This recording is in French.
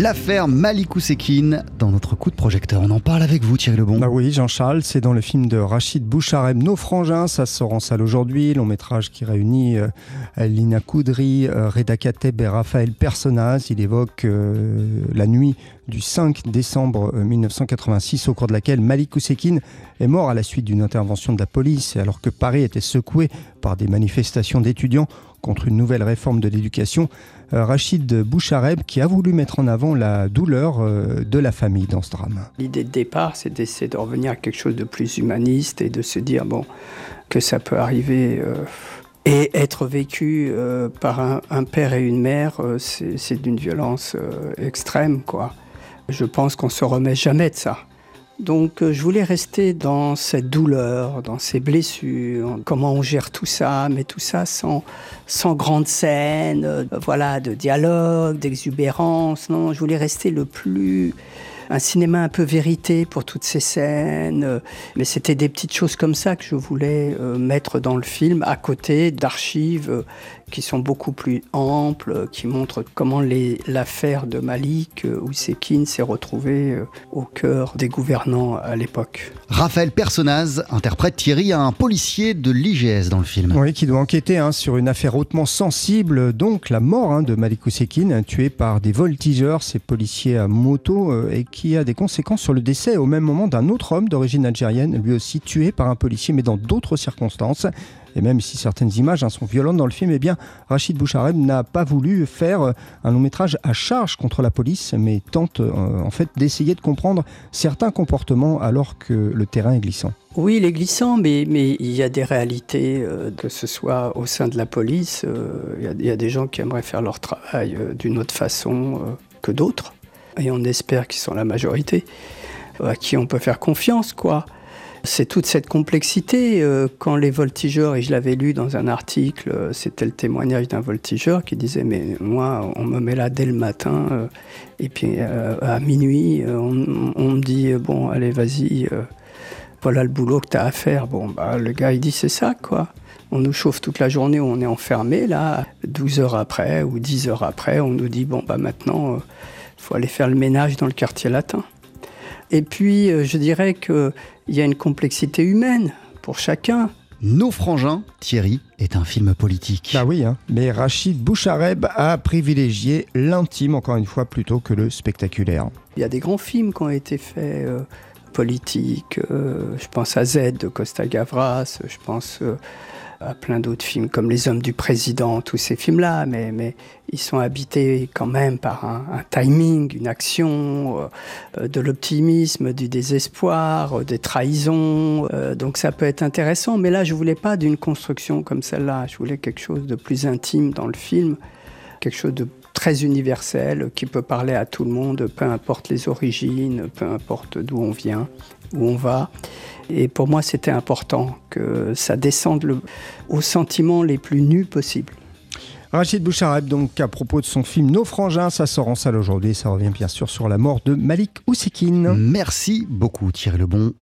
L'affaire Malik Ousekine dans notre coup de projecteur. On en parle avec vous, Thierry Lebon. Bah oui, Jean-Charles, c'est dans le film de Rachid Bouchareb, Nos Frangins. Ça sort en salle aujourd'hui. Long métrage qui réunit euh, Lina Koudry, euh, Reda Kateb et Raphaël Personnaz. Il évoque euh, la nuit du 5 décembre 1986, au cours de laquelle Malik Ousekine est mort à la suite d'une intervention de la police, alors que Paris était secoué par des manifestations d'étudiants contre une nouvelle réforme de l'éducation. Rachid Bouchareb qui a voulu mettre en avant la douleur de la famille dans ce drame. L'idée de départ, c'est d'essayer de revenir à quelque chose de plus humaniste et de se dire bon que ça peut arriver. Euh, et être vécu euh, par un, père et une mère, euh, c'est d'une violence extrême, quoi. Je pense qu'on se remet jamais de ça. Donc je voulais rester dans cette douleur, dans ces blessures, comment on gère tout ça, mais tout ça sans, sans grande scène, voilà, de dialogue, d'exubérance. Non, je voulais rester le plus un cinéma un peu vérité pour toutes ces scènes. Mais c'était des petites choses comme ça que je voulais euh, mettre dans le film, à côté d'archives euh, qui sont beaucoup plus amples, qui montrent comment l'affaire de Malik euh, Ousekine s'est retrouvée au cœur des gouvernants à l'époque. Raphaël Personnaz interprète Thierry, un policier de l'IGS dans le film. Oui, qui doit enquêter hein, sur une affaire hautement sensible, donc la mort hein, de Malik Ousekine, tué par des voltigeurs, ces policiers à moto, et qui a des conséquences sur le décès au même moment d'un autre homme d'origine algérienne, lui aussi tué par un policier, mais dans d'autres circonstances. Et même si certaines images hein, sont violentes dans le film, eh bien, Rachid Bouchareb n'a pas voulu faire euh, un long métrage à charge contre la police, mais tente euh, en fait d'essayer de comprendre certains comportements alors que le terrain est glissant. Oui, il est glissant, mais, il y a des réalités, euh, que ce soit au sein de la police, il, y a, il, y a, des gens qui aimeraient faire leur travail d'une autre façon que d'autres et on espère qu'ils sont la majorité, à qui on peut faire confiance, quoi. C'est toute cette complexité. Euh, quand les voltigeurs, et je l'avais lu dans un article, euh, c'était le témoignage d'un voltigeur qui disait Mais moi, on me met là dès le matin, euh, et puis à minuit, on, me dit Bon, allez, vas-y, voilà le boulot que tu as à faire. Bon, bah, le gars, il dit C'est ça, quoi. On nous chauffe toute la journée, on est enfermé, là. 12 heures après ou 10 heures après, on nous dit Bon, bah maintenant faut aller faire le ménage dans le quartier latin. Et puis, euh, je dirais qu'il y a une complexité humaine pour chacun. Nos frangins, Thierry, est un film politique. Bah oui, hein. mais Rachid Bouchareb a privilégié l'intime, encore une fois, plutôt que le spectaculaire. Il y a des grands films qui ont été faits euh, politiques. Euh, je pense à Z de Costa Gavras, je pense à plein d'autres films comme Les Hommes du Président, tous ces films-là, mais, mais ils sont habités quand même par un, timing, une action, euh, de l'optimisme, du désespoir, euh, des trahisons. Euh, donc ça peut être intéressant, mais là je voulais pas d'une construction comme celle-là. Je voulais quelque chose de plus intime dans le film, quelque chose de très universel qui peut parler à tout le monde, peu importe les origines, peu importe d'où on vient, où on va. Et pour moi, c'était important que ça descende le, aux sentiments les plus nus possibles. Rachid Bouchareb, donc à propos de son film Nos Frangins, ça sort en salle aujourd'hui. Ça revient bien sûr sur la mort de Malik Ousekine. Merci beaucoup Thierry Lebon.